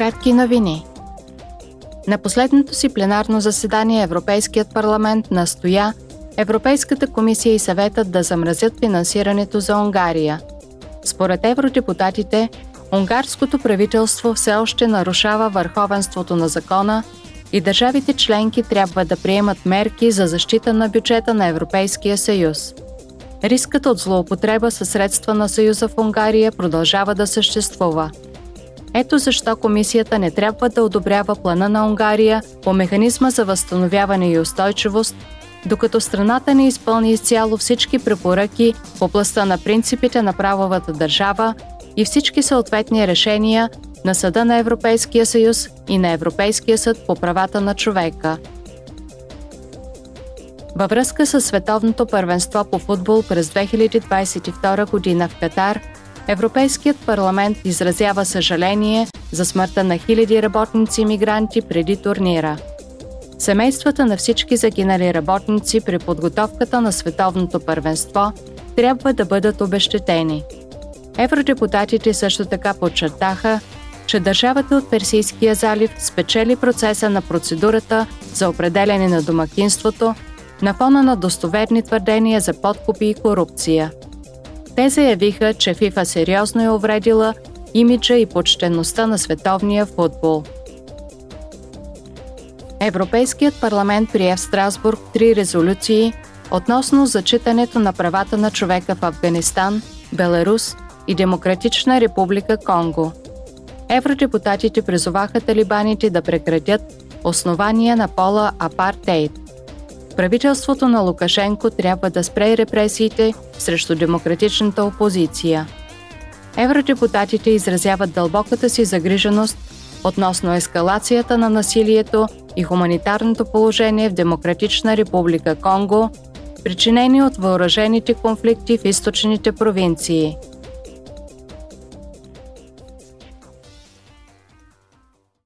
Кратки новини. На последното си пленарно заседание Европейският парламент настоя Европейската комисия и съветът да замразят финансирането за Унгария. Според евродепутатите, унгарското правителство все още нарушава върховенството на закона и държавите членки трябва да приемат мерки за защита на бюджета на Европейския съюз. Рискът от злоупотреба със средства на Съюза в Унгария продължава да съществува. Ето защо комисията не трябва да одобрява плана на Унгария по механизма за възстановяване и устойчивост, докато страната не изпълни изцяло всички препоръки в областта на принципите на правовата държава и всички съответни решения на Съда на Европейския съюз и на Европейския съд по правата на човека. Във връзка с световното първенство по футбол през 2022 година в Катар, Европейският парламент изразява съжаление за смъртта на хиляди работници мигранти преди турнира. Семействата на всички загинали работници при подготовката на световното първенство трябва да бъдат обещетени. Евродепутатите също така подчертаха, че държавата от Персийския залив спечели процеса на процедурата за определене на домакинството на фона на достоверни твърдения за подкупи и корупция. Те заявиха, че ФИФА сериозно е увредила имиджа и почтеността на световния футбол. Европейският парламент прие в Страсбург три резолюции относно зачитането на правата на човека в Афганистан, Беларус и Демократична република Конго. Евродепутатите призоваха талибаните да прекратят основания на пола апартейд. Правителството на Лукашенко трябва да спре репресиите срещу демократичната опозиция. Евродепутатите изразяват дълбоката си загриженост относно ескалацията на насилието и хуманитарното положение в Демократична република Конго, причинени от въоръжените конфликти в източните провинции –